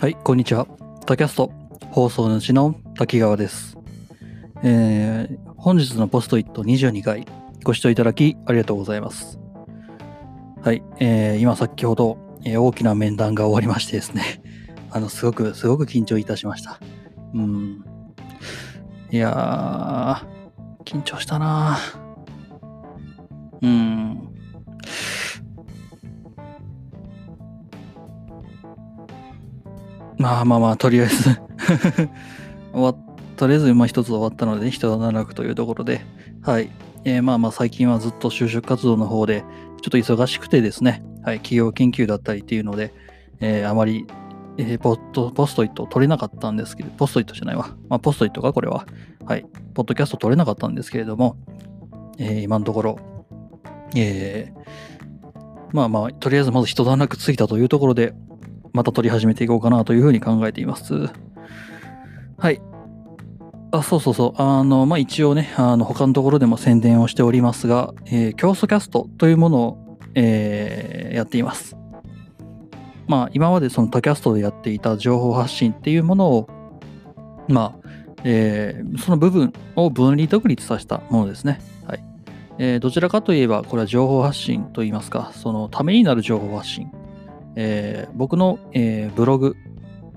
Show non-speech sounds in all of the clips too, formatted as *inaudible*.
はい、こんにちは。タキャスト放送主の滝川です。えー本日のポストイット22回ご視聴いただきありがとうございます。はい、えー今先ほど、えー大きな面談が終わりましてですね、*laughs* あの、すごく、すごく緊張いたしました。うん。いやー、緊張したなーうん。まあまあまあ、とりあえず *laughs* 終わとりあえず、まあ一つ終わったので、一段落というところで、はい。えーまあまあ最近はずっと就職活動の方で、ちょっと忙しくてですね、はい、企業研究だったりっていうので、えーあまり、えーポットポストイットを取れなかったんですけど、ポストイットじゃないわ。まあ、ポストイットか、これは。はい。ポッドキャスト取れなかったんですけれども、えー今のところ、えーまあまあ、とりあえずまず一段落ついたというところで、また取り始めていこうかなというふうに考えています。はい。あ、そうそうそう。あの、まあ、一応ね、あの、他のところでも宣伝をしておりますが、えー、競争キャストというものを、えーやっています。まあ、今までその他キャストでやっていた情報発信っていうものを、まあ、えーその部分を分離独立させたものですね。はい。えーどちらかといえば、これは情報発信といいますか、そのためになる情報発信。えー僕の、えーブログ、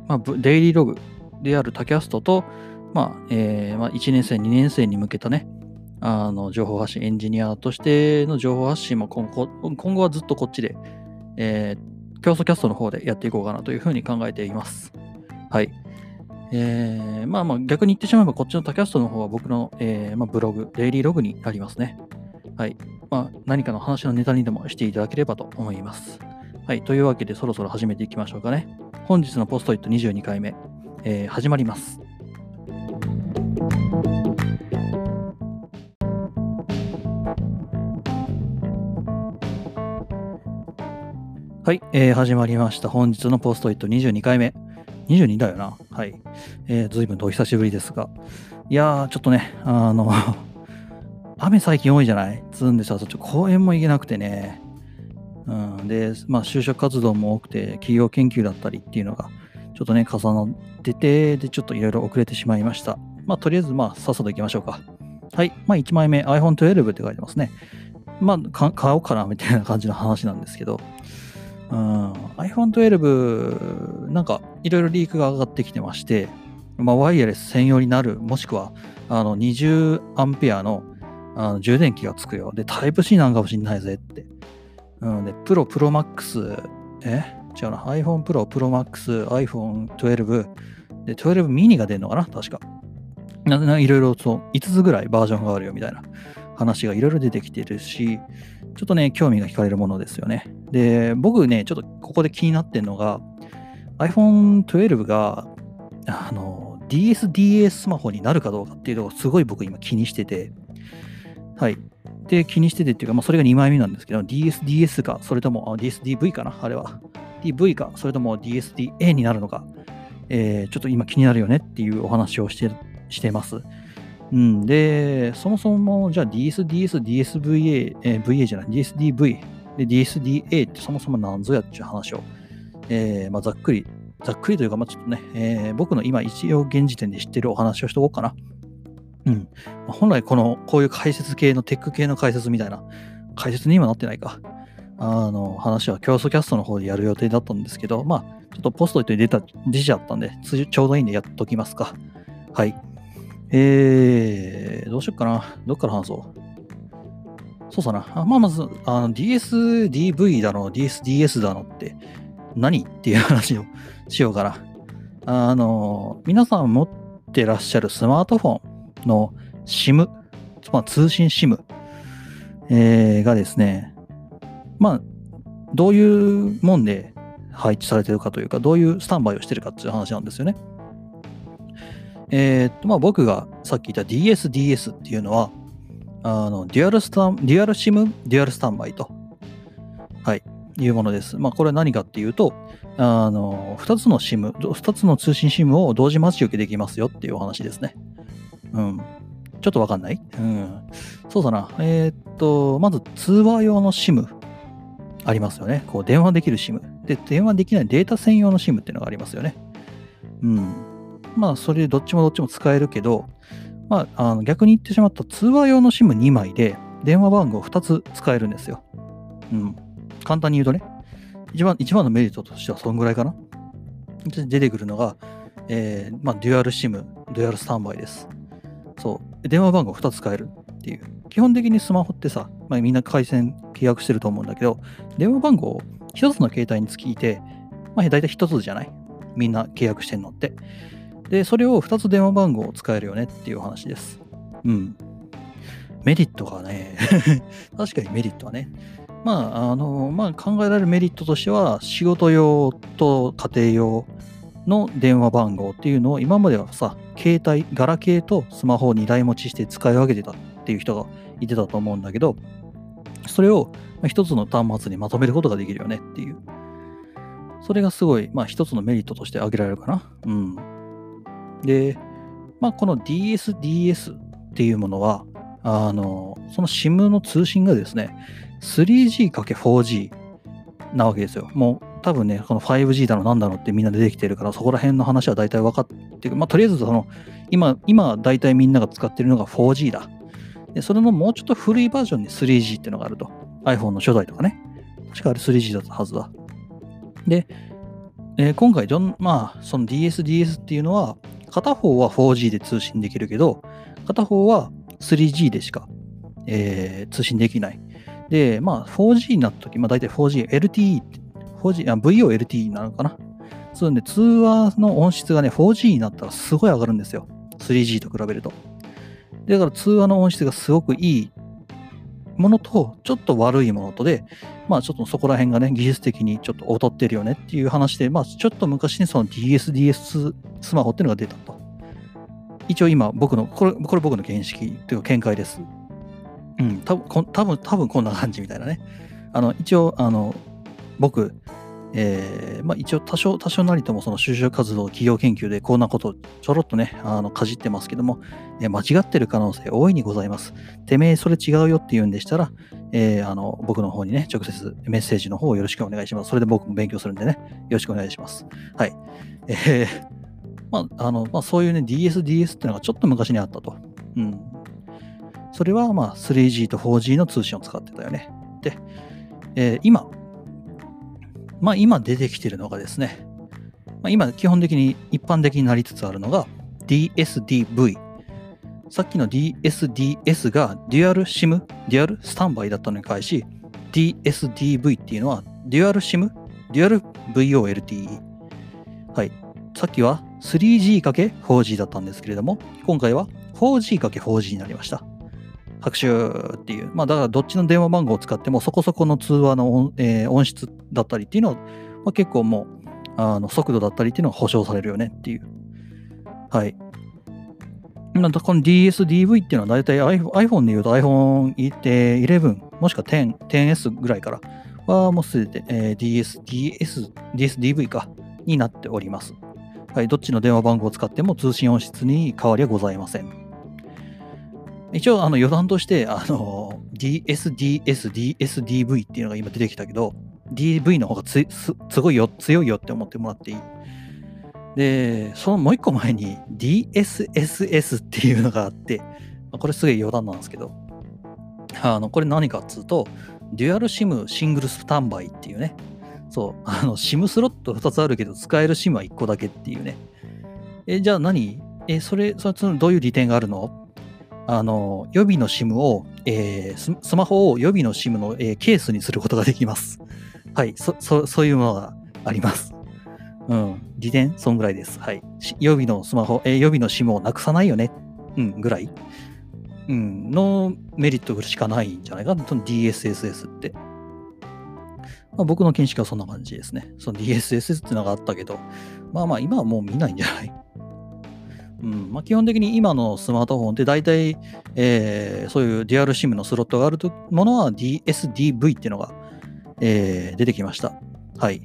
まあ、デイリーログであるタキャストと、まあえーまあ、1年生、2年生に向けたね、あの情報発信、エンジニアとしての情報発信も今後今後はずっとこっちで、えー競争キャストの方でやっていこうかなというふうに考えています。はい。えーまあまあ逆に言ってしまえばこっちのタキャストの方は僕の、えーまあ、ブログ、デイリーログになりますね。はい。まあ何かの話のネタにでもしていただければと思います。はい。というわけでそろそろ始めていきましょうかね。本日のポストイット22回目、えー始まります。はい、えー始まりました。本日のポストイット22回目。22だよな。はい。えー、随分とお久しぶりですが。いやー、ちょっとね、あの、*laughs* 雨最近多いじゃない？つんでさ、ちょっと公園も行けなくてね。うん、で、まあ、就職活動も多くて、企業研究だったりっていうのが、ちょっとね、重なってて、で、ちょっといろいろ遅れてしまいました。まあ、とりあえず、まあ、さっさと行きましょうか。はい。まあ、1枚目、iPhone12 って書いてますね。まあ、買おうかな、みたいな感じの話なんですけど、うん、iPhone12、なんか、いろいろリークが上がってきてまして、まあ、ワイヤレス専用になる、もしくは、あの、20アンペアのあの充電器がつくよ。で、タイプ C なんかもしんないぜって。うん、で、プロ、プロマックス、え？違うな。iPhone Pro、Pro Max、iPhone 12、で、12ミニが出るのかな？確か。なないろいろそう、5つぐらいバージョンがあるよみたいな話がいろいろ出てきてるし、ちょっとね、興味が惹かれるものですよね。で、僕ね、ちょっとここで気になってるのが、iPhone 12が、あの、DSDA スマホになるかどうかっていうのをすごい僕今気にしてて、はい。で、気にしててっていうか、まあ、それが2枚目なんですけど、DSDS か、それともあ DSDV かな、あれは。DV か、それとも DSDA になるのか、えーちょっと今気になるよねっていうお話をしてしてます。うん、で、そもそも、じゃあ DSDS、DSVA、えー VA じゃない、DSDV、で DSDA ってそもそも何ぞやっていう話を、えーまあ、ざっくり、ざっくりというか、まあ、ちょっとね、えー僕の今一応現時点で知ってるお話をしとこうかな。うん。本来この、こういう解説系のテック系の解説みたいな、解説に今なってないか。あの、話は競争キャストの方でやる予定だったんですけど、まあ、ちょっとポストイットに出た、出ちゃったんで、ちょうどいいんでやっときますか。はい。えー、どうしよっかな。どっから話そう。そうさな。あまあ、まず、あの DSDV だの、DSDS だのって何っていう話をしようかな。あの、皆さん持ってらっしゃるスマートフォンの SIM、まあ、通信 SIM、えーがですね、まあ、どういうもんで配置されてるかというか、どういうスタンバイをしてるかっていう話なんですよね。えーっと、まあ僕がさっき言った DSDS っていうのは、あの、デュアルスタン、デュアル SIM、デュアルスタンバイと、はい、いうものです。まあこれは何かっていうと、あの、2つの SIM、2つの通信 SIM を同時待ち受けできますよっていうお話ですね。うん。ちょっとわかんない？うん。そうだな。えーっと、まず通話用の SIM ありますよね。こう電話できる SIM。で、電話できないデータ専用の SIM っていうのがありますよね。うん。まあ、それでどっちもどっちも使えるけど、まあ、あの逆に言ってしまった通話用の SIM2 枚で電話番号2つ使えるんですよ。うん。簡単に言うとね、一番一番のメリットとしてはそんぐらいかな。で出てくるのが、えーまあ、デュアル SIM、デュアルスタンバイです。そう。電話番号2つ使えるっていう。基本的にスマホってさ、まあ、みんな回線契約してると思うんだけど、電話番号を1つの携帯につきいて、まあ、大体1つじゃない？みんな契約してんのって。で、それを2つ電話番号を使えるよねっていう話です。うん。メリットがね、*laughs* 確かにメリットはね。まあ、あの、まあ考えられるメリットとしては、仕事用と家庭用の電話番号っていうのを今まではさ、携帯、ガラケーとスマホを2台持ちして使い分けてたっていう人がいてたと思うんだけど、それを一つの端末にまとめることができるよねっていう。それがすごい、まあ一つのメリットとして挙げられるかな。うん。で、まあこの DSDS っていうものは、あの、その SIM の通信がですね、3G×4G なわけですよ。もう多分ね、この 5G だのなんだのってみんな出てきてるから、そこら辺の話は大体分かってる。まあとりあえずその、今、今大体みんなが使ってるのが 4G だ。で、それのもうちょっと古いバージョンに 3G っていうのがあると。iPhone の初代とかね。確かあれ 3G だったはずだ。で、えー今回どん、まあ、その DSDS っていうのは、片方は 4G で通信できるけど、片方は 3G でしか、えー通信できない。で、まあ、4G になった時、まあ、大体 4G、LTE って、4G、VOLTE なのかな。そうで、通話の音質がね、4G になったらすごい上がるんですよ。3G と比べると。だから通話の音質がすごくいいものと、ちょっと悪いものとで、まあちょっとそこら辺がね、技術的にちょっと劣ってるよねっていう話で、まあちょっと昔にその DSDS スマホっていうのが出たと。一応今僕の、これ、これ僕の見識というか見解です。うん、多分こん多分多分こんな感じみたいなね。あの、一応、あの、僕、えーまあ、一応多少、多少なりともその就職活動、企業研究でこんなことちょろっとね、あの、かじってますけども、えー間違ってる可能性大いにございます。てめえそれ違うよって言うんでしたら、えーあの、僕の方にね、直接メッセージの方をよろしくお願いします。それで僕も勉強するんでね、よろしくお願いします。はい。えーまあ、あの、まあ、そういうね、DSDS っていうのがちょっと昔にあったと。うん。それは、まあ、3G と 4G の通信を使ってたよね。で、えー今、まあ、今出てきてるのがですね、まあ、今、基本的に一般的になりつつあるのが DSDV。さっきの DSDS がデュアル SIM、デュアルスタンバイだったのに対し、DSDV っていうのはデュアル SIM、デュアル VoLTE。はい。さっきは 3G×4G だったんですけれども、今回は 4G×4G になりました。拍手っていう。まあだからどっちの電話番号を使ってもそこそこの通話の音,、えー音質だったりっていうのは、まあ、結構もうあの速度だったりっていうのは保証されるよねっていう。はい。なんだこの DSDV っていうのは大体 iPhone iPhone で言うと iPhone 11もしくは10、10S ぐらいからはもうすでに、えー DS、DS、DSDV かになっております。はい。どっちの電話番号を使っても通信音質に変わりはございません。一応、あの余談として、あの、DSDS、DSDV っていうのが今出てきたけど、DV の方がつすごいよ、強いよって思ってもらっていい。で、そのもう一個前に DSSS っていうのがあって、これすげえ余談なんですけど、あの、これ何かっつうと、デュアル SIM シングルスタンバイっていうね、そう、あの、SIM スロット2つあるけど、使える SIM は1個だけっていうね。え、じゃあ何？え、それ、それ、どういう利点があるの？あの、予備の SIM を、えース、マホを予備の SIM の、えーケースにすることができます。はい、そ、そそういうものがあります。うん、利点そんぐらいです。はい。予備のスマホ、えー予備の SIM をなくさないよね。うん、ぐらい。うん、のメリットしかないんじゃないかな、DSSS って。まあ、僕の見識はそんな感じですね。その DSSS ってのがあったけど、まあまあ今はもう見ないんじゃない？うんまあ、基本的に今のスマートフォンって大体、えーそういうデュアル SIM のスロットがあるものは DSDV っていうのが、えー出てきました。はい。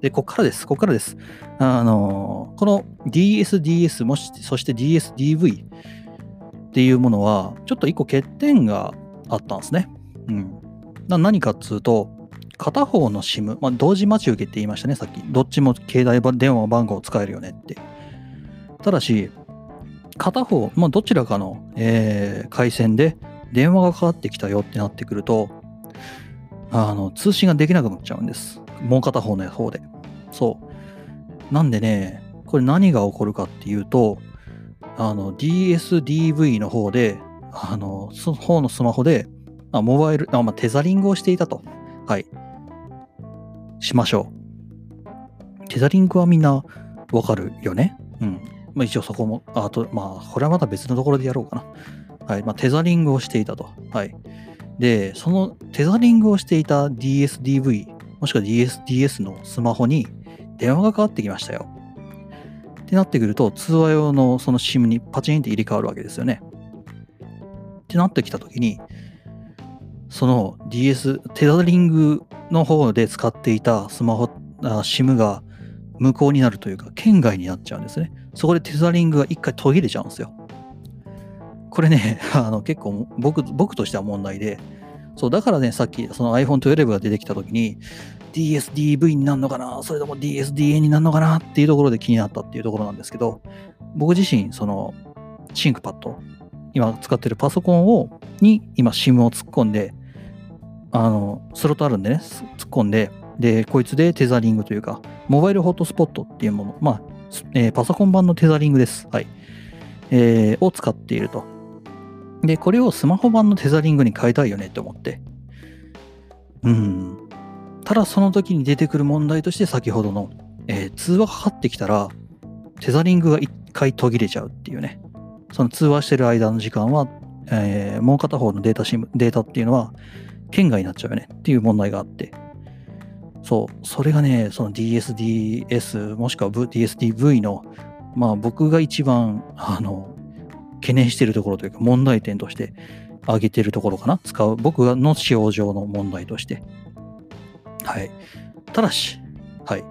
で、ここからです。ここからです。あのーこの DSDS もし、そして DSDV っていうものは、ちょっと一個欠点があったんですね。うん。な何かっつうと、片方の SIM、まあ、同時待ち受けって言いましたね、さっき。どっちも携帯電話番号を使えるよねって。ただし、片方、まあ、どちらかの、えー回線で電話がかかってきたよってなってくると、あの、通信ができなくなっちゃうんです。もう片方の方で。そう。なんでね、これ何が起こるかっていうと、あの、DSDV の方で、あの、その方のスマホで、あモバイル、あまあ、テザリングをしていたと。はい。しましょう。テザリングはみんなわかるよね？うん。まあ一応そこも、あと、まあ、これはまた別のところでやろうかな。はい。まあ、テザリングをしていたと。はい。で、そのテザリングをしていた DSDV、もしくは DSDS のスマホに電話がかかってきましたよ。ってなってくると、通話用のその SIM にパチンって入れ替わるわけですよね。ってなってきたときに、その DS、テザリングの方で使っていたスマホ、SIM が無効になるというか、圏外になっちゃうんですね。そこでテザリングが一回途切れちゃうんですよ。これね、*laughs* あの結構僕僕としては問題で、そう、だからね、さっきその iPhone 12が出てきたときに、DSDV になるのかな？それとも DSDA になるのかなっていうところで気になったっていうところなんですけど、僕自身、その、シンクパッド、今使ってるパソコンを、に今 SIM を突っ込んで、あの、スロットあるんでね、突っ込んで、で、こいつでテザリングというか、モバイルホットスポットっていうもの、まあ、えーパソコン版のテザリングです。はい。えーを使っていると。で、これをスマホ版のテザリングに変えたいよねって思って。うん。ただその時に出てくる問題として先ほどの、えー通話かかってきたら、テザリングが一回途切れちゃうっていうね。その通話してる間の時間は、えーもう片方のデータシム、データっていうのは、圏外になっちゃうよねっていう問題があって。そう、それがね、その DSDS もしくは DSDV の、まあ僕が一番、あの、懸念しているところというか問題点として挙げているところかな使う、僕の使用上の問題として。はい。ただし、はい。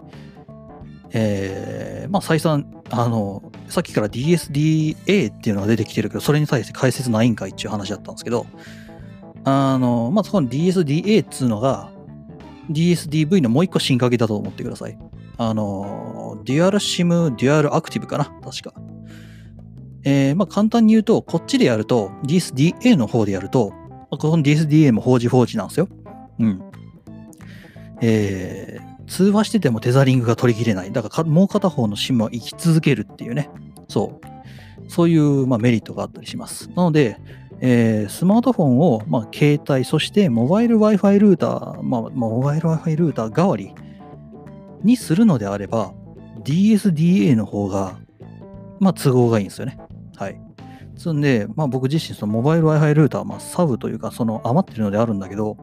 えー、まあ再三、あの、さっきから DSDA っていうのが出てきてるけど、それに対して解説ないんかいっていう話だったんですけど、あの、まあそこの DSDA っていうのが、DSDV のもう一個進化系だと思ってください。あの、デュアル SIM、デュアルアクティブかな？確か。えーまあ簡単に言うと、こっちでやると、DSDA の方でやると、この DSDA も法事法事なんですよ。うん。えー通話しててもテザリングが途切れない。だからもう片方の SIM は生き続けるっていうね。そう。そういう、まあ、メリットがあったりします。なので、えースマートフォンを、まあ、携帯、そしてモバイル Wi-Fi ルーター、まあ、モバイル Wi-Fi ルーター代わりにするのであれば、DSDA の方が、まあ、都合がいいんですよね。はい。そんで、まあ、僕自身、そのモバイル Wi-Fi ルーター、まあ、サブというか、その余ってるのであるんだけど、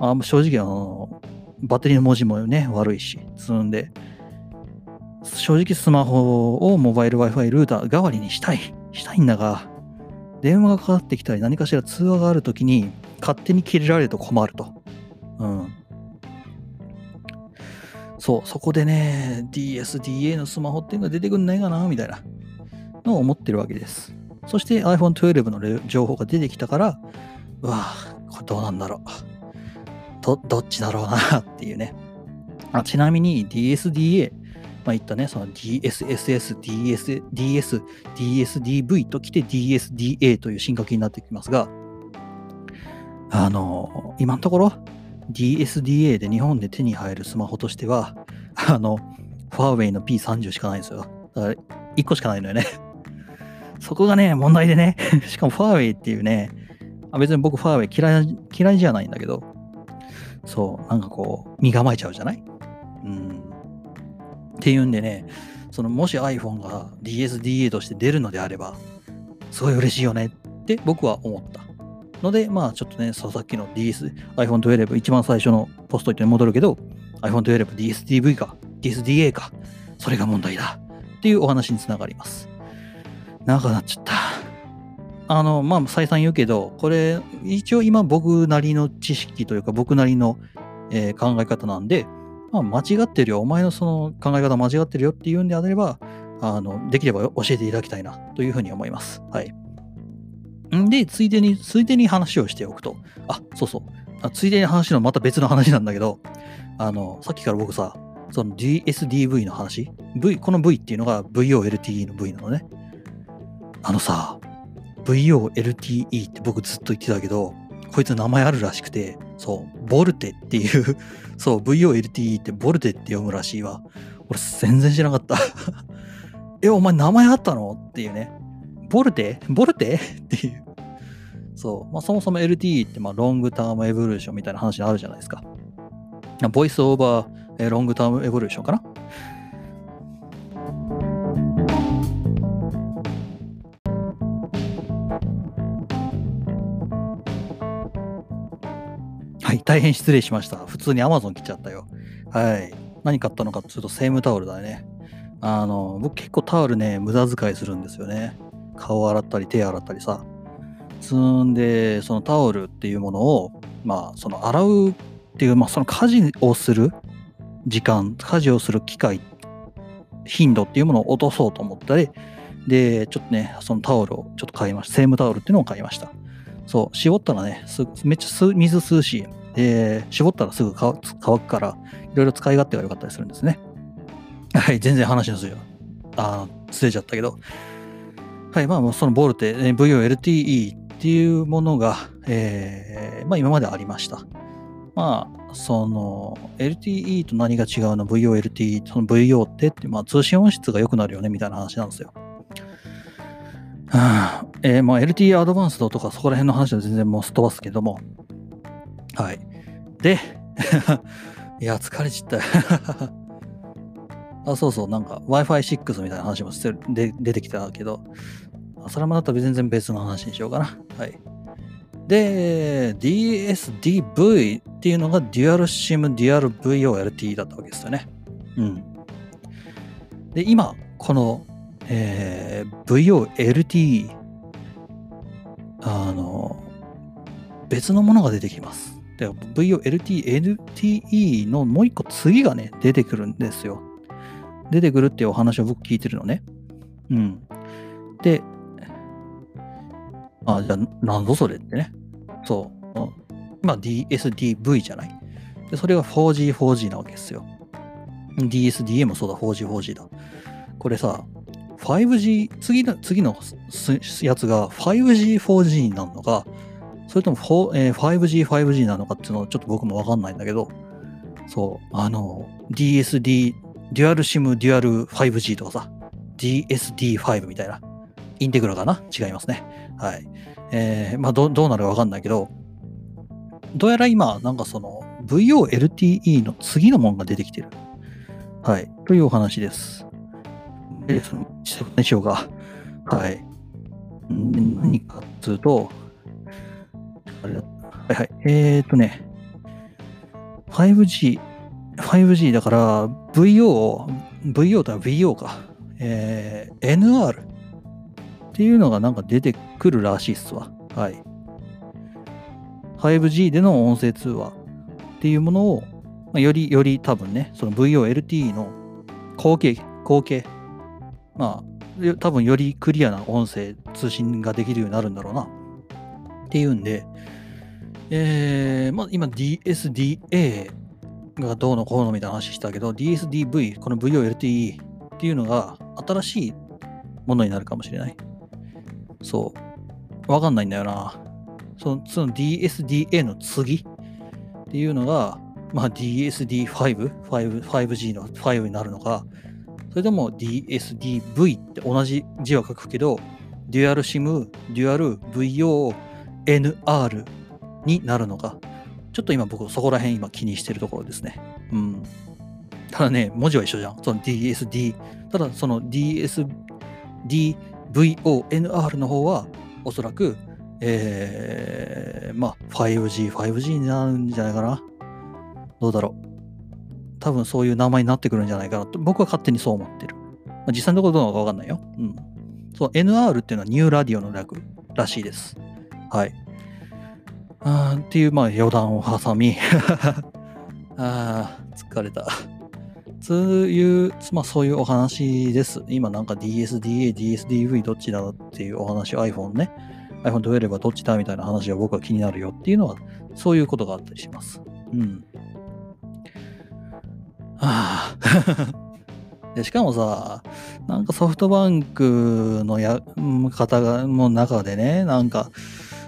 まあ、正直、あの、バッテリーの文字もね、悪いし、積んで、正直スマホをモバイル Wi-Fi ルーター代わりにしたい、したいんだが、電話がかかってきたり何かしら通話があるときに勝手に切れられると困ると。うん。そう、そこでね、DSDA のスマホっていうのが出てくんないかなみたいなのを思ってるわけです。そして iPhone 12の情報が出てきたから、うわぁ、これどうなんだろう。ど、どっちだろうなっていうね。あちなみに DSDA、まあ、言ったね、その DSSS、DS、DS、DSDV ときて DSDA という進化系になってきますが、あの、今のところ DSDA で日本で手に入るスマホとしては、あの、ファーウェイの P30 しかないんですよ。だから1個しかないのよね。そこがね、問題でね、しかもファーウェイっていうね、あ別に僕ファーウェイ嫌い嫌いじゃないんだけど、そう、なんかこう、身構えちゃうじゃない？っていうんでね、そのもし iPhone が DSDA として出るのであれば、すごい嬉しいよねって僕は思った。ので、まあちょっとね、さっきの DS、iPhone 12、一番最初のポストイットに戻るけど、iPhone 12、DSDV か、DSDA か、それが問題だっていうお話につながります。長くなっちゃった。あの、まあ再三言うけど、これ、一応今僕なりの知識というか僕なりの、えー考え方なんで、まあ、間違ってるよ、お前のその考え方間違ってるよっていうんであれば、あの、できれば教えていただきたいなというふうに思います。はい。んで、ついでに、ついでに話をしておくと、あ、そうそう。あついでに話のまた別の話なんだけど、あの、さっきから僕さ、その DSDV の話 ?V、この V っていうのが VOLTE の V なのね。あのさ、VOLTE って僕ずっと言ってたけど、こいつ名前あるらしくて、そう、ボルテっていうそう、VOLTE ってボルテって読むらしいわ。俺全然知らなかった *laughs* え、お前名前あったの？っていうね。ボルテ？ボルテ？っていう。そう。まあ、そもそも LTE ってまあロングタームエボリューションみたいな話あるじゃないですか。ボイスオーバー、えロングタームエボリューションかな？大変失礼しました。普通に Amazon 来ちゃったよ。はい。何買ったのかっていうと、セームタオルだね。あの、僕結構タオルね、無駄遣いするんですよね。顔洗ったり手洗ったりさ。積んで、そのタオルっていうものを、まあ、その洗うっていう、まあ、その家事をする時間、家事をする機会、頻度っていうものを落とそうと思ったり、で、ちょっとね、そのタオルをちょっと買いました。セームタオルっていうのを買いました。そう、絞ったらね、めっちゃ水吸うし、で、絞ったらすぐ乾くから、いろいろ使い勝手が良かったりするんですね。*laughs* はい、全然話のすよ。あ、釣れちゃったけど。はい、まあ、そのボルテ、VOLTE っていうものが、えー、まあ今までありました。まあ、その LTE と何が違うの ?VOLTE、その VO ってって、まあ通信音質が良くなるよねみたいな話なんですよ。はあ、えー、まあ LTE アドバンスドとかそこら辺の話は全然もうすっ飛ばすけども。はい。で、*laughs* いや、疲れちった *laughs* あ、そうそう、なんか Wi-Fi6 みたいな話もで出てきたけど、それもだったら全然別の話にしようかな。はい。で、DSDV っていうのが Dual SIM Dual VOLT だったわけですよね。うん。で、今、この、えー、VOLT、あの、別のものが出てきます。で、VOLT、LTE のもう一個次がね、出てくるんですよ。出てくるっていうお話を僕聞いてるのね。うん。で、あ、じゃあ、なんぞそれってね。そう。まあ、DSDV じゃない。で、それが 4G、4G なわけですよ。DSDA もそうだ、4G、4G だ。これさ、5G、次の、次のやつが 5G、4G になるのか、それとも、えー、5G、5G なのかっていうのはちょっと僕もわかんないんだけど、そう、あの、DSD、デュアル SIM、デュアル 5G とかさ、DSD5 みたいな、インテグラかな？違いますね。はい。えー、まあど、どうなるかわかんないけど、どうやら今、なんかその VOLTE の次のものが出てきてる。はい。というお話です。で、その、でしょうが、はい。何かっつうと、あれだはいはい。えー、っとね、5G、5G だから VO、VO とは VO か。えー、NR っていうのがなんか出てくるらしいっすわ。はい。5G での音声通話っていうものを、まあ、よりより多分ね、その VOLT の後継、後継、まあ、多分よりクリアな音声通信ができるようになるんだろうな。っていうんで、えー、まあ今 DSDA がどうのこうのみたいな話したけど、DSDV、この VOLTE っていうのが新しいものになるかもしれない。そう。わかんないんだよな。そのその DSDA の次っていうのが、まあ、DSD5、5 5G の5になるのか、それとも DSDV って同じ字は書くけど、デュアル SIM、デュアル VO NR になるのか、ちょっと今僕そこら辺今気にしてるところですね。うん。ただね、文字は一緒じゃん。その DSD、ただその DSD、VONR の方はおそらく、えー、まあ 5G、5G になるんじゃないかな。どうだろう。多分そういう名前になってくるんじゃないかなと、僕は勝手にそう思ってる。まあ、実際のところどうなのかわかんないよ。うん。そう、NR っていうのはニューラディオの略らしいです。はい。あっていう、まあ余談を挟み *laughs* ああ、疲れた。そういう、まあそういうお話です。今なんか DSDA、DSDV どっちだっていうお話、iPhone ね。iPhone どうやればどっちだみたいな話が僕は気になるよっていうのは、そういうことがあったりします。うん。あ。*laughs* でしかもさ、なんかソフトバンクのや方がの中でね、なんか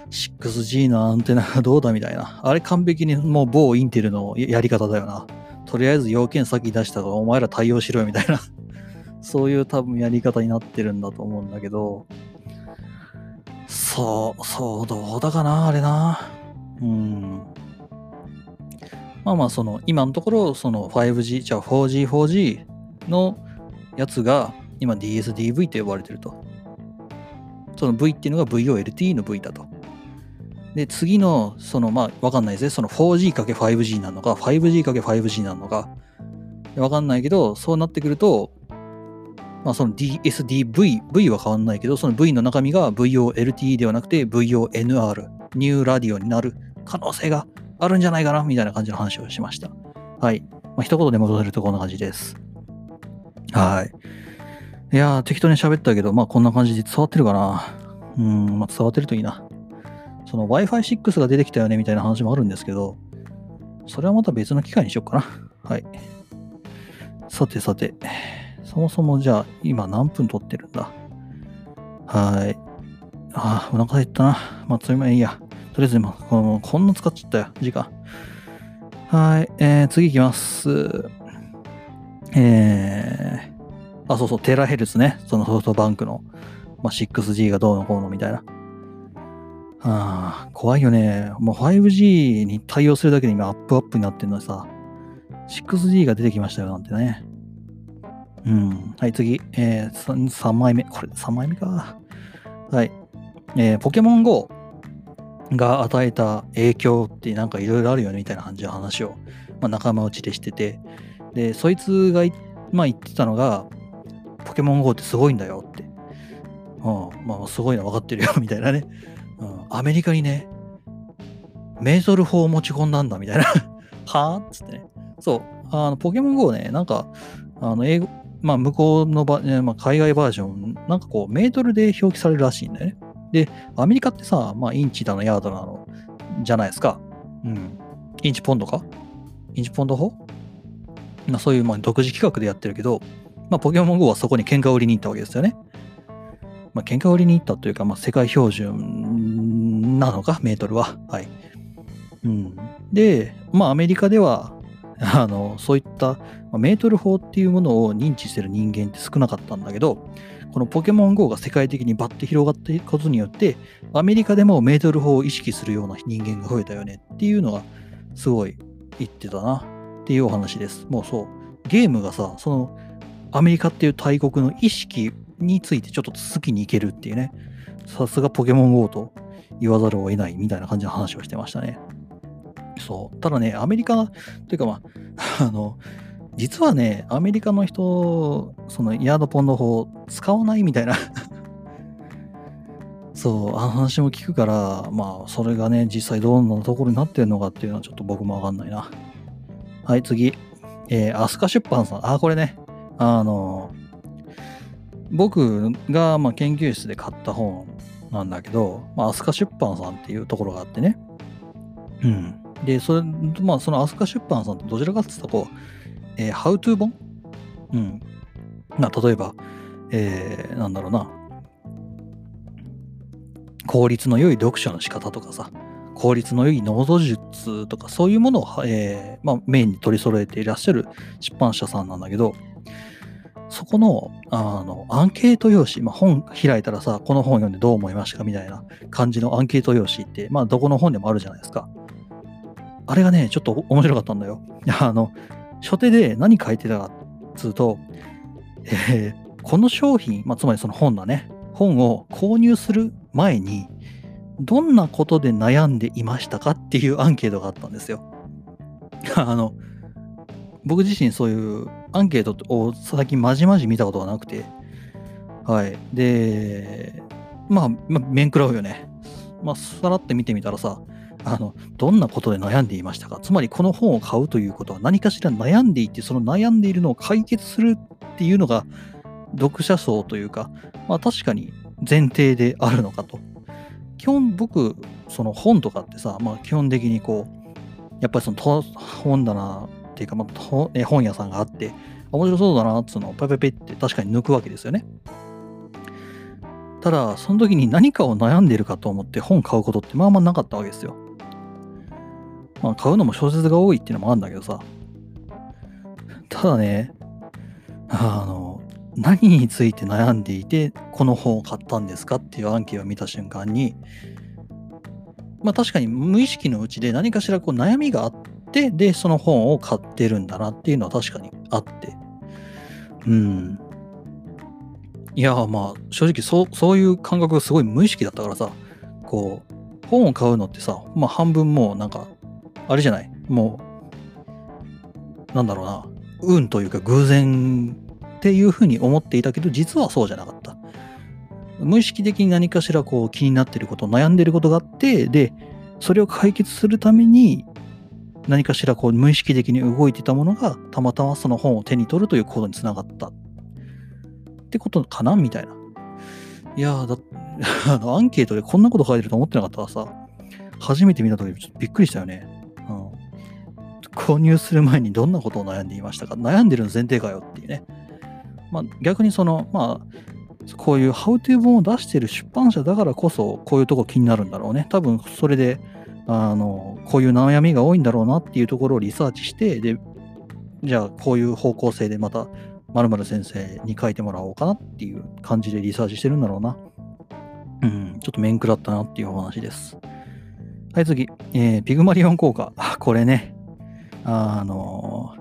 6G のアンテナがどうだみたいな。あれ完璧にもう某インテルのやり方だよな。とりあえず要件先出したからお前ら対応しろよみたいな。*laughs* そういう多分やり方になってるんだと思うんだけど、そう、そう、どうだかな、あれな。うん。まあまあ、その、今のところ、その 5G、じゃあ 4G、4G のやつが、今 DSDV と呼ばれてると。その V っていうのが VOLT の V だと。で、次の、その、まあ、わかんないですね。その 4G×5G なのか、5G×5G なのか、わかんないけど、そうなってくると、まあ、その DSDV、V は変わんないけど、その V の中身が VOLTE ではなくて VONR、ニューラディオになる可能性があるんじゃないかな、みたいな感じの話をしました。はい。まあ、一言で戻せるとこんな感じです。はい。いやー、適当に喋ったけど、まあこんな感じで伝わってるかな。うん、まあ伝わってるといいな。その Wi-Fi6 が出てきたよねみたいな話もあるんですけど、それはまた別の機会にしようかな。*laughs* はい。さてさて。そもそもじゃあ、今何分撮ってるんだ？はい。ああ、お腹減ったな。まあ、それもいいや。とりあえず今、このこんな使っちゃったよ。時間。はい。えー、次いきます。えー、あ、そうそう、テラヘルツね。そのソフトバンクの、まあ、6G がどうのこうのみたいな。ああ、怖いよね。もう 5G に対応するだけで今アップアップになってるのにさ、6G が出てきましたよなんてね。うん。はい、次。えー、3, 3枚目。これ3枚目か。はい。えー、ポケモン GO が与えた影響ってなんかいろいろあるよねみたいな感じの話を、まあ、仲間内でしてて、で、そいつが、まあ、言ってたのが、ポケモン GO ってすごいんだよって。うん、まあ、すごいの分かってるよみたいなね。うん、アメリカにね、メートル法を持ち込んだんだみたいな *laughs* はぁ？っつってね。そう。あの、ポケモン GO ね、なんか、あの、英語、まあ、向こうのば、まあ、海外バージョン、なんかこう、メートルで表記されるらしいんだよね。で、アメリカってさ、まあ、インチだの、ヤードなの、じゃないですか。うん。インチポンドか？インチポンド法？まあ、そういう、まあ、独自企画でやってるけど、まあ、ポケモン GO はそこに喧嘩売りに行ったわけですよね。まあ、喧嘩売りに行ったというか、まあ、世界標準なのか、メートルは。はい。うん。で、まあ、アメリカでは、*laughs* あの、そういったまメートル法っていうものを認知してる人間って少なかったんだけど、このポケモン GO が世界的にバッて広がっていくことによって、アメリカでもメートル法を意識するような人間が増えたよねっていうのがすごい言ってたなっていうお話です。もうそう、ゲームがさ、そのアメリカっていう大国の意識についてちょっと続きにいけるっていうね、さすがポケモン GO と言わざるを得ないみたいな感じの話をしてましたね。そう。ただね、アメリカ、というかまあ、*laughs* あの、実はね、アメリカの人、そのヤードポンド法使わないみたいな *laughs* そう、あの話も聞くから、まあ、それがね、実際どんなところになってるのかっていうのはちょっと僕もわかんないな。はい、次。えー、アスカ出版さん。あ、これね、あの、僕が、ま、研究室で買った本なんだけど、まあ、アスカ出版さんっていうところがあってね。うん。で、それ、まあ、そのアスカ出版さんってどちらかって言ったらこう、えー、ハウトゥー本？うん。まあ、例えば、えー、なんだろうな。効率の良い読書の仕方とかさ、効率の良いノード術とか、そういうものを、えー、まあ、メインに取り揃えていらっしゃる出版社さんなんだけど、そこの、あの、アンケート用紙、まあ、本開いたらさ、この本読んでどう思いましたかみたいな感じのアンケート用紙って、まあ、どこの本でもあるじゃないですか。あれがね、ちょっと面白かったんだよ。あの、初手で何書いてたかっつうと、えー、この商品、まあ、つまりその本だね、本を購入する前に、どんなことで悩んでいましたかっていうアンケートがあったんですよ。あの、僕自身そういうアンケートを最近まじまじ見たことがなくて、はい。で、まあ、まあ、面食らうよね。まあ、さらって見てみたらさ、あの、どんなことで悩んでいましたか？つまりこの本を買うということは何かしら悩んでいて、その悩んでいるのを解決するっていうのが読者層というか、まあ確かに前提であるのかと。基本僕、その本とかってさ、まあ基本的にこう、やっぱりその本棚っていうか、まあ、本屋さんがあって、面白そうだなっつうのをパペペって確かに抜くわけですよね。ただ、その時に何かを悩んでいるかと思って本買うことってまあまあなかったわけですよ。まあ、買うのも小説が多いっていうのもあるんだけどさ。ただね、あの、何について悩んでいて、この本を買ったんですかっていうアンケートを見た瞬間に、まあ確かに無意識のうちで何かしらこう悩みがあって、で、その本を買ってるんだなっていうのは確かにあって。うん。いや、まあ正直そう、そういう感覚がすごい無意識だったからさ、こう、本を買うのってさ、まあ半分もうなんか、あれじゃない、もう、なんだろうな、運というか偶然っていうふうに思っていたけど、実はそうじゃなかった。無意識的に何かしらこう気になってること、悩んでることがあって、で、それを解決するために何かしらこう無意識的に動いてたものがたまたまその本を手に取るという行動につながったってことかなみたいな。いやだ、*laughs* あのアンケートでこんなこと書いてると思ってなかったらさ、初めて見た時ちょっとびっくりしたよね。うん。購入する前にどんなことを悩んでいましたか？悩んでるの前提かよっていうね。まあ逆にその、まあ、こういうハウトゥー本を出してる出版社だからこそ、こういうとこ気になるんだろうね。多分それで、あの、こういう悩みが多いんだろうなっていうところをリサーチして、で、じゃあこういう方向性でまた、まる先生に書いてもらおうかなっていう感じでリサーチしてるんだろうな。うん、ちょっと面食らったなっていうお話です。はい、次。えー、ピグマリオン効果。これね。あの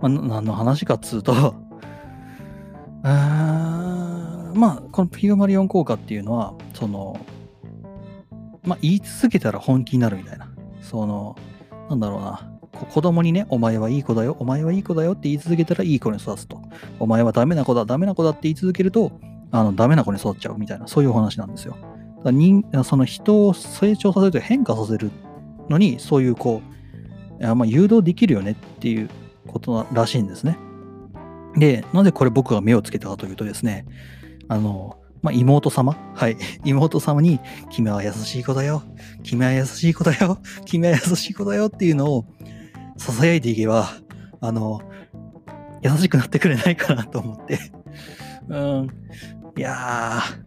まあ、何の話かっつうと *laughs* あまあ、このピグマリオン効果っていうのは、その、まあ、言い続けたら本気になるみたいな。その、なんだろうな。子供にね、お前はいい子だよ、お前はいい子だよって言い続けたらいい子に育つと。お前はダメな子だ、ダメな子だって言い続けると、あの、ダメな子に育っちゃうみたいな、そういうお話なんですよ。だ人その人を成長させると変化させるのに、そういうこう、まあ、誘導できるよねっていうことらしいんですね。で、なぜこれ僕が目をつけたかというとですね、あの、まあ、妹様？はい。*laughs* 妹様に、君は優しい子だよ。君は優しい子だよ。君は優しい子だよっていうのを囁いていけば、あの、優しくなってくれないかなと思って *laughs* うん。いやー。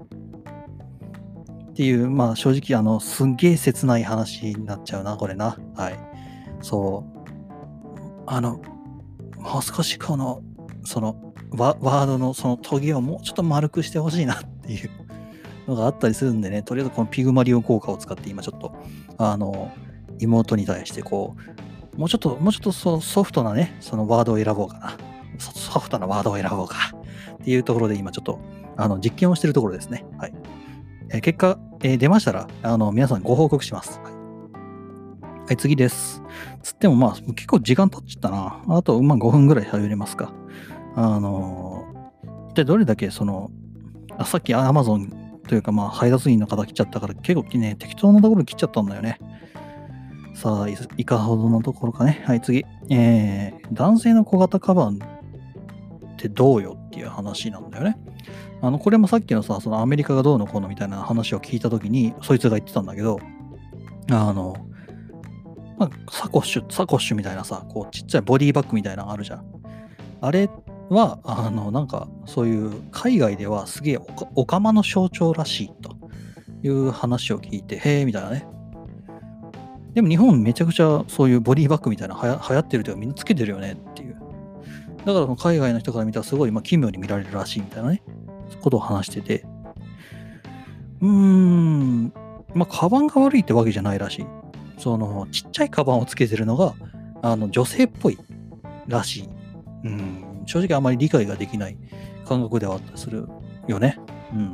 っていう、まあ正直、あの、すんげえ切ない話になっちゃうな、これな。はい。そう。あの、もう少しこのそのワードのそのトゲをもうちょっと丸くしてほしいなっっていうのがあったりするんでね、とりあえずこのピグマリオン効果を使って今ちょっと、あの、妹に対してこう、もうちょっと、もうちょっとそソフトなね、そのワードを選ぼうかな。ソフトなワードを選ぼうか。っていうところで今ちょっと、あの、実験をしてるところですね。はい。え、結果、えー、出ましたら、あの、皆さんご報告します。はい、はい、次です。つってもまあ、結構時間経っちゃったな。あと、まあ5分ぐらい喋れますか。あの、一体どれだけその、あさっき Amazon というかまあ配達員の方来ちゃったから結構ね、適当なところ切っちゃったんだよね。さあ、いかほどのところかね。はい、次。えー、男性の小型カバンってどうよっていう話なんだよね。あの、これもさっきのさ、そのアメリカがどうのこうのみたいな話を聞いたときに、そいつが言ってたんだけど、あの、まあ、サコッシュ、サコッシュみたいなさ、こうちっちゃいボディバッグみたいなのあるじゃん。あれは、あの、なんか、そういう海外ではすげえおかまの象徴らしいという話を聞いて、へえ、みたいなね。でも日本めちゃくちゃそういうボディバッグみたいなはや流行ってるというかみんなつけてるよねっていう。だから海外の人から見たらすごい、まあ、奇妙に見られるらしいみたいなね、ことを話してて。うーん、まあ、カバンが悪いってわけじゃないらしい。その、ちっちゃいカバンをつけてるのが、あの、女性っぽいらしい。うん。正直あまり理解ができない感覚ではあったりするよね。うん。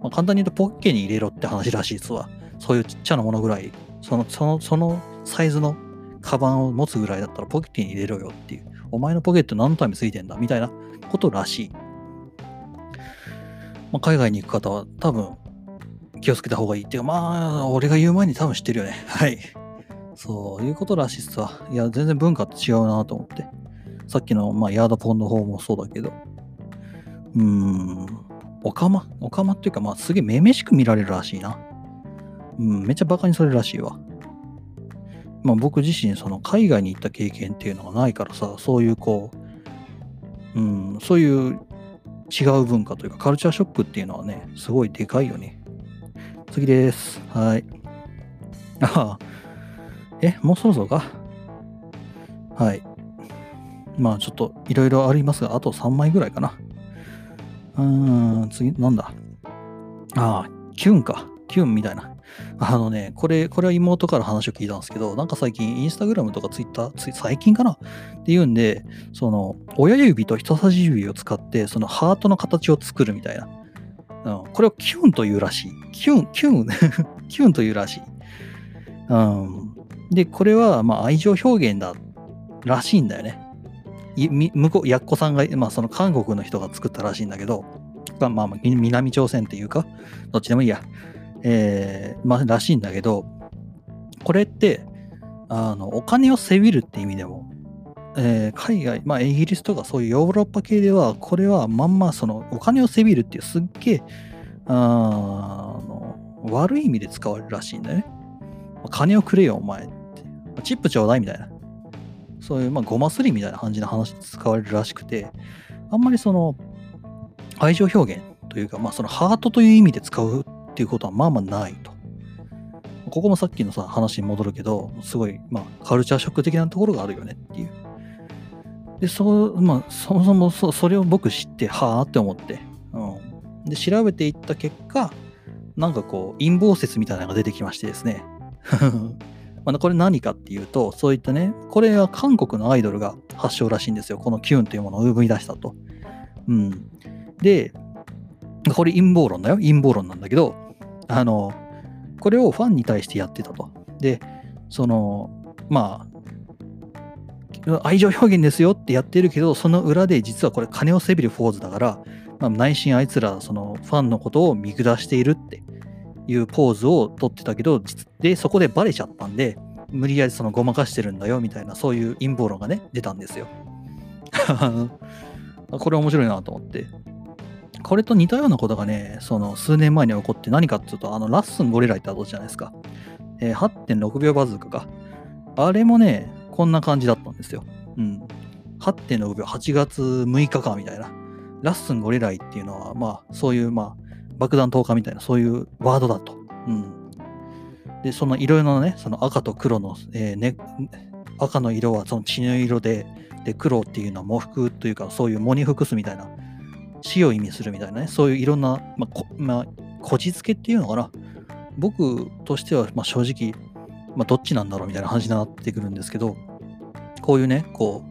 まあ、簡単に言うとポッケに入れろって話らしいですわ。そういうちっちゃなものぐらい、その、その、そのサイズのカバンを持つぐらいだったらポッケに入れろよっていう。お前のポケット何のためついてんだみたいなことらしい。まあ、海外に行く方は多分気をつけた方がいいっていう、まあ、俺が言う前に多分知ってるよね。はい。そういうことらしいっすわ。いや、全然文化って違うなと思って。さっきの、まあ、ヤードポンの方もそうだけど、うーん、オカマ？オカマっていうか、まあ、すげえめめしく見られるらしいな。うん、めっちゃバカにされるらしいわ。まあ、僕自身、その海外に行った経験っていうのがないからさ、そういうこう、うん、そういう違う文化というか、カルチャーショックっていうのはね、すごいでかいよね。次です。はい。ああ。え、もうそろそろか？はい。まあちょっといろいろありますが、あと3枚ぐらいかな。うーん、次、なんだ？ああ、キュンか。キュンみたいな。あのね、これ、これは妹から話を聞いたんですけど、なんか最近、インスタグラムとかツイッター、最近かな？っていうんで、その、親指と人差し指を使って、そのハートの形を作るみたいな。うん、これをキュンというらしい。キュン、キュン、*laughs* キュンというらしい。うん、で、これは、まあ、愛情表現だらしいんだよね。向こう、やっこさんが、まあ、その韓国の人が作ったらしいんだけど、まあ、南朝鮮っていうか、どっちでもいいや。えー、まあ、らしいんだけど、これって、あの、お金をせびるって意味でも、えー、海外、まあ、イギリスとかそういうヨーロッパ系では、これはまんまそのお金をせびるっていうすっげえ、あの悪い意味で使われるらしいんだよね。金をくれよ、お前って。チップちょうだいみたいな。そういう、まあ、ごますりみたいな感じの話で使われるらしくて、あんまりその、愛情表現というか、まあ、そのハートという意味で使うっていうことはまあまあないと。ここもさっきのさ話に戻るけど、すごい、まあ、カルチャーショック的なところがあるよねっていう。で、そう,、まあ、そもそもそそれを僕知って、はあって思って、うん。で、調べていった結果、なんかこう、陰謀説みたいなのが出てきましてですね。まあ、これ何かっていうと、そういったね、これは韓国のアイドルが発祥らしいんですよ。このキューンというものを生み出したと。うん。で、これ陰謀論だよ。陰謀論なんだけど、あの、これをファンに対してやってたと。で、その、まあ、愛情表現ですよってやってるけど、その裏で実はこれ金をせびるフォーズだから、まあ、内心あいつらそのファンのことを見下しているっていうポーズを取ってたけど、で、そこでバレちゃったんで、無理やりそのごまかしてるんだよみたいな、そういう陰謀論がね、出たんですよ。*laughs* これ面白いなと思って。これと似たようなことがね、その数年前に起こって何かっていうと、あのラッスンゴリライってあったじゃないですか。えー、8.6秒バズーカか。あれもね、こんな感じだったんですよ。うん。8.6秒、8月6日かみたいな。ラッスンゴリライっていうのは、まあ、そういう、まあ、爆弾投下みたいな、そういうワードだと。うん。で、そのいろいろなね、その赤と黒の、えーね、赤の色はその血の色で、で、黒っていうのは喪服というか、そういう喪に服すみたいな死を意味するみたいなね、そういういろんな、まあこまあ、こじつけっていうのかな。僕としては、まあ、正直、まあ、どっちなんだろうみたいな話になってくるんですけど、こういうね、こ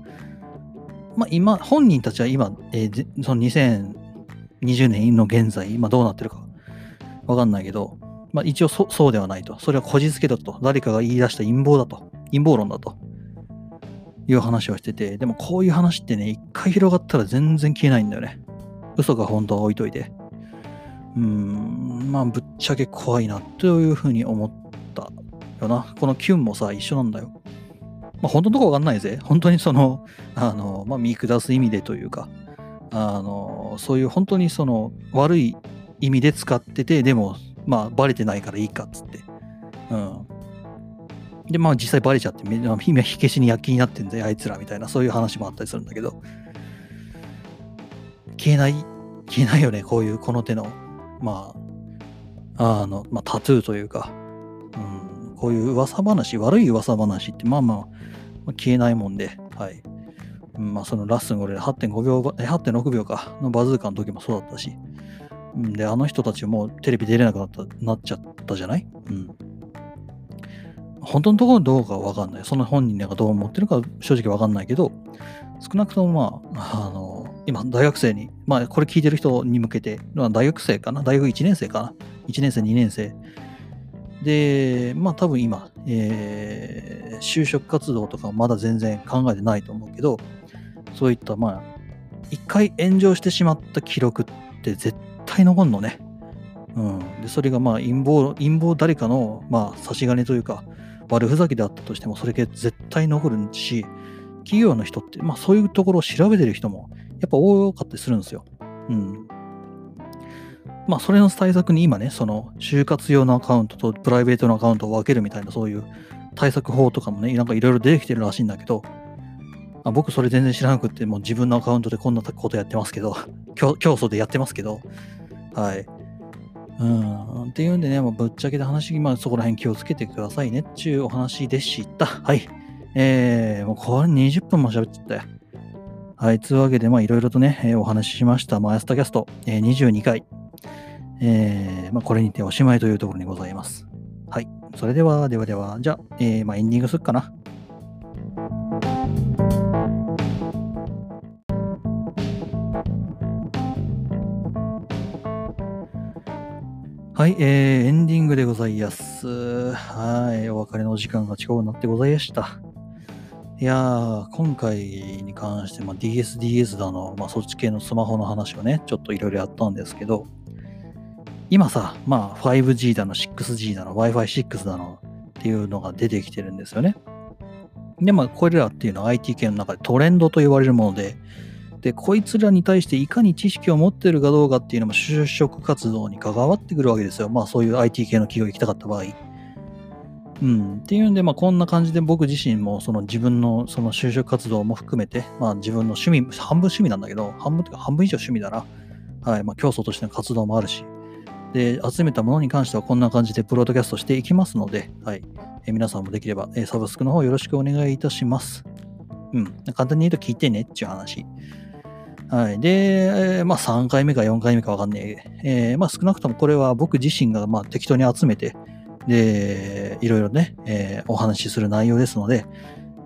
う、まあ、今、本人たちは今、えー、その2020年の現在、今どうなってるかわかんないけど、まあ、一応そそうではないと。それはこじつけだと。誰かが言い出した陰謀だと。陰謀論だと。いう話をしてて、でもこういう話ってね、一回広がったら全然消えないんだよね。嘘が本当は置いといて。うーん、まあ、ぶっちゃけ怖いな、というふうに思ったよな。このキュンもさ、一緒なんだよ。まあ、本当のとこわかんないぜ。本当にその、あの、まあ、見下す意味でというか、あの、そういう本当にその、悪い意味で使ってて、でも、まあ、バレてないからいいかっつって。うん。で、まあ、実際バレちゃって、みんな火消しに躍起になってんだよ、あいつらみたいな、そういう話もあったりするんだけど、消えない、消えないよね、こういう、この手の、まあ、あの、まあ、タトゥーというか、うん、こういう噂話、悪い噂話って、まあまあ、消えないもんで、はい。まあ、そのラッスンゴレ8.5秒、8.6秒か、のバズーカの時もそうだったし、で、あの人たちもテレビ出れなくなったなっちゃったじゃない？うん。本当のところどうかわかんない。その本人がどう思ってるか正直わかんないけど、少なくともまあ、あの、今、大学生に、まあ、これ聞いてる人に向けて、まあ、大学生かな？大学1年生かな ?1 年生、2年生。で、まあ、多分今、えー、就職活動とかまだ全然考えてないと思うけど、そういった、まあ、一回炎上してしまった記録って絶対残るのね。うん。で、それがまあ、陰謀、陰謀誰かの、まあ、差し金というか、悪ふざけであったとしても、それが絶対残るし、企業の人って、まあ、そういうところを調べてる人もやっぱ多かったりするんですよ。うん。まあ、それの対策に今ね、その、就活用のアカウントとプライベートのアカウントを分けるみたいな、そういう対策法とかもね、なんかいろいろ出てきてるらしいんだけど、あ僕それ全然知らなくて、もう自分のアカウントでこんなことやってますけど、*laughs* 競争でやってますけど、はい。うん。っていうんでね、もうぶっちゃけた話、今そこら辺気をつけてくださいねっていうお話でした。はい。えー、もうこれ20分も喋っちゃったよ。はい。つうわけで、まあいろいろとね、えー、お話ししました。マヤスタキャスト、えー、22回。えー、まあこれにておしまいというところにございます。はい。それでは、ではでは、じゃあ、えー、まあエンディングすっかな。はい、えー、エンディングでございます。はい、お別れの時間が近くなってございました。いやー、今回に関して、まあ、DSDS だの、まあ、そっち系のスマホの話をね、ちょっといろいろやったんですけど、今さ、まあ、5G だの、6G だの、Wi-Fi6 だのっていうのが出てきてるんですよね。で、まあ、これらっていうのは IT 系の中でトレンドと言われるもので、で、こいつらに対していかに知識を持ってるかどうかっていうのも就職活動に関わってくるわけですよ。まあそういう IT 系の企業行きたかった場合。うん。っていうんで、まあこんな感じで僕自身もその自分のその就職活動も含めて、まあ自分の趣味、半分趣味なんだけど、半分というか半分以上趣味だな。はい。まあ競争としての活動もあるし。で、集めたものに関してはこんな感じでプロトキャストしていきますので、はい。え皆さんもできれば、えサブスクの方よろしくお願いいたします。うん。簡単に言うと聞いてねっていう話。はい。で、まあ3回目か4回目かわかんねえ。えー、まあ少なくともこれは僕自身がまあ適当に集めて、で、いろいろね、えー、お話しする内容ですので、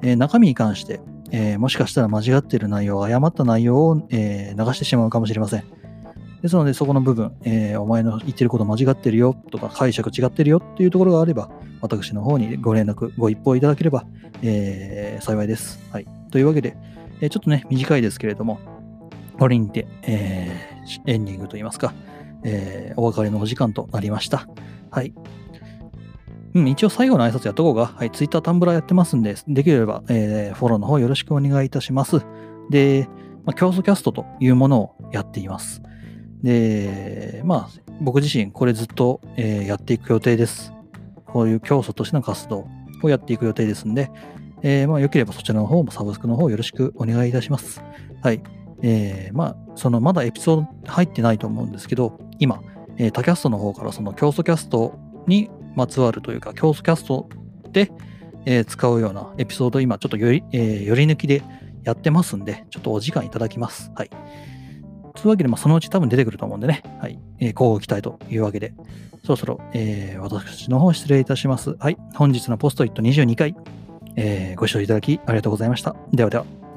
えー、中身に関して、えー、もしかしたら間違ってる内容、誤った内容を、えー、流してしまうかもしれません。ですので、そこの部分、えー、お前の言ってること間違ってるよとか、解釈違ってるよっていうところがあれば、私の方にご連絡、ご一報いただければ、えー、幸いです。はい。というわけで、えー、ちょっとね、短いですけれども、これにて、えー、エンディングといいますか、えー、お別れのお時間となりました。はい。うん、一応最後の挨拶やっとこうが、はい、Twitter、タンブラーやってますんで、できれば、えー、フォローの方よろしくお願いいたします。で、まあ、競争キャストというものをやっています。で、まあ、僕自身これずっと、えー、やっていく予定です。こういう競争としての活動をやっていく予定ですんで、えー、まあ、よければそちらの方もサブスクの方よろしくお願いいたします。はい。えー、まあ、そのまだエピソード入ってないと思うんですけど、今、えー、他キャストの方からその競争キャストにまつわるというか、競争キャストで、えー、使うようなエピソード、今ちょっとより、えー、より抜きでやってますんで、ちょっとお時間いただきます。はい。というわけで、まあ、そのうち多分出てくると思うんでね、はい。えー、交互期待というわけで、そろそろ、えー、私の方失礼いたします。はい。本日のポストイット22回、えー、ご視聴いただきありがとうございました。ではでは。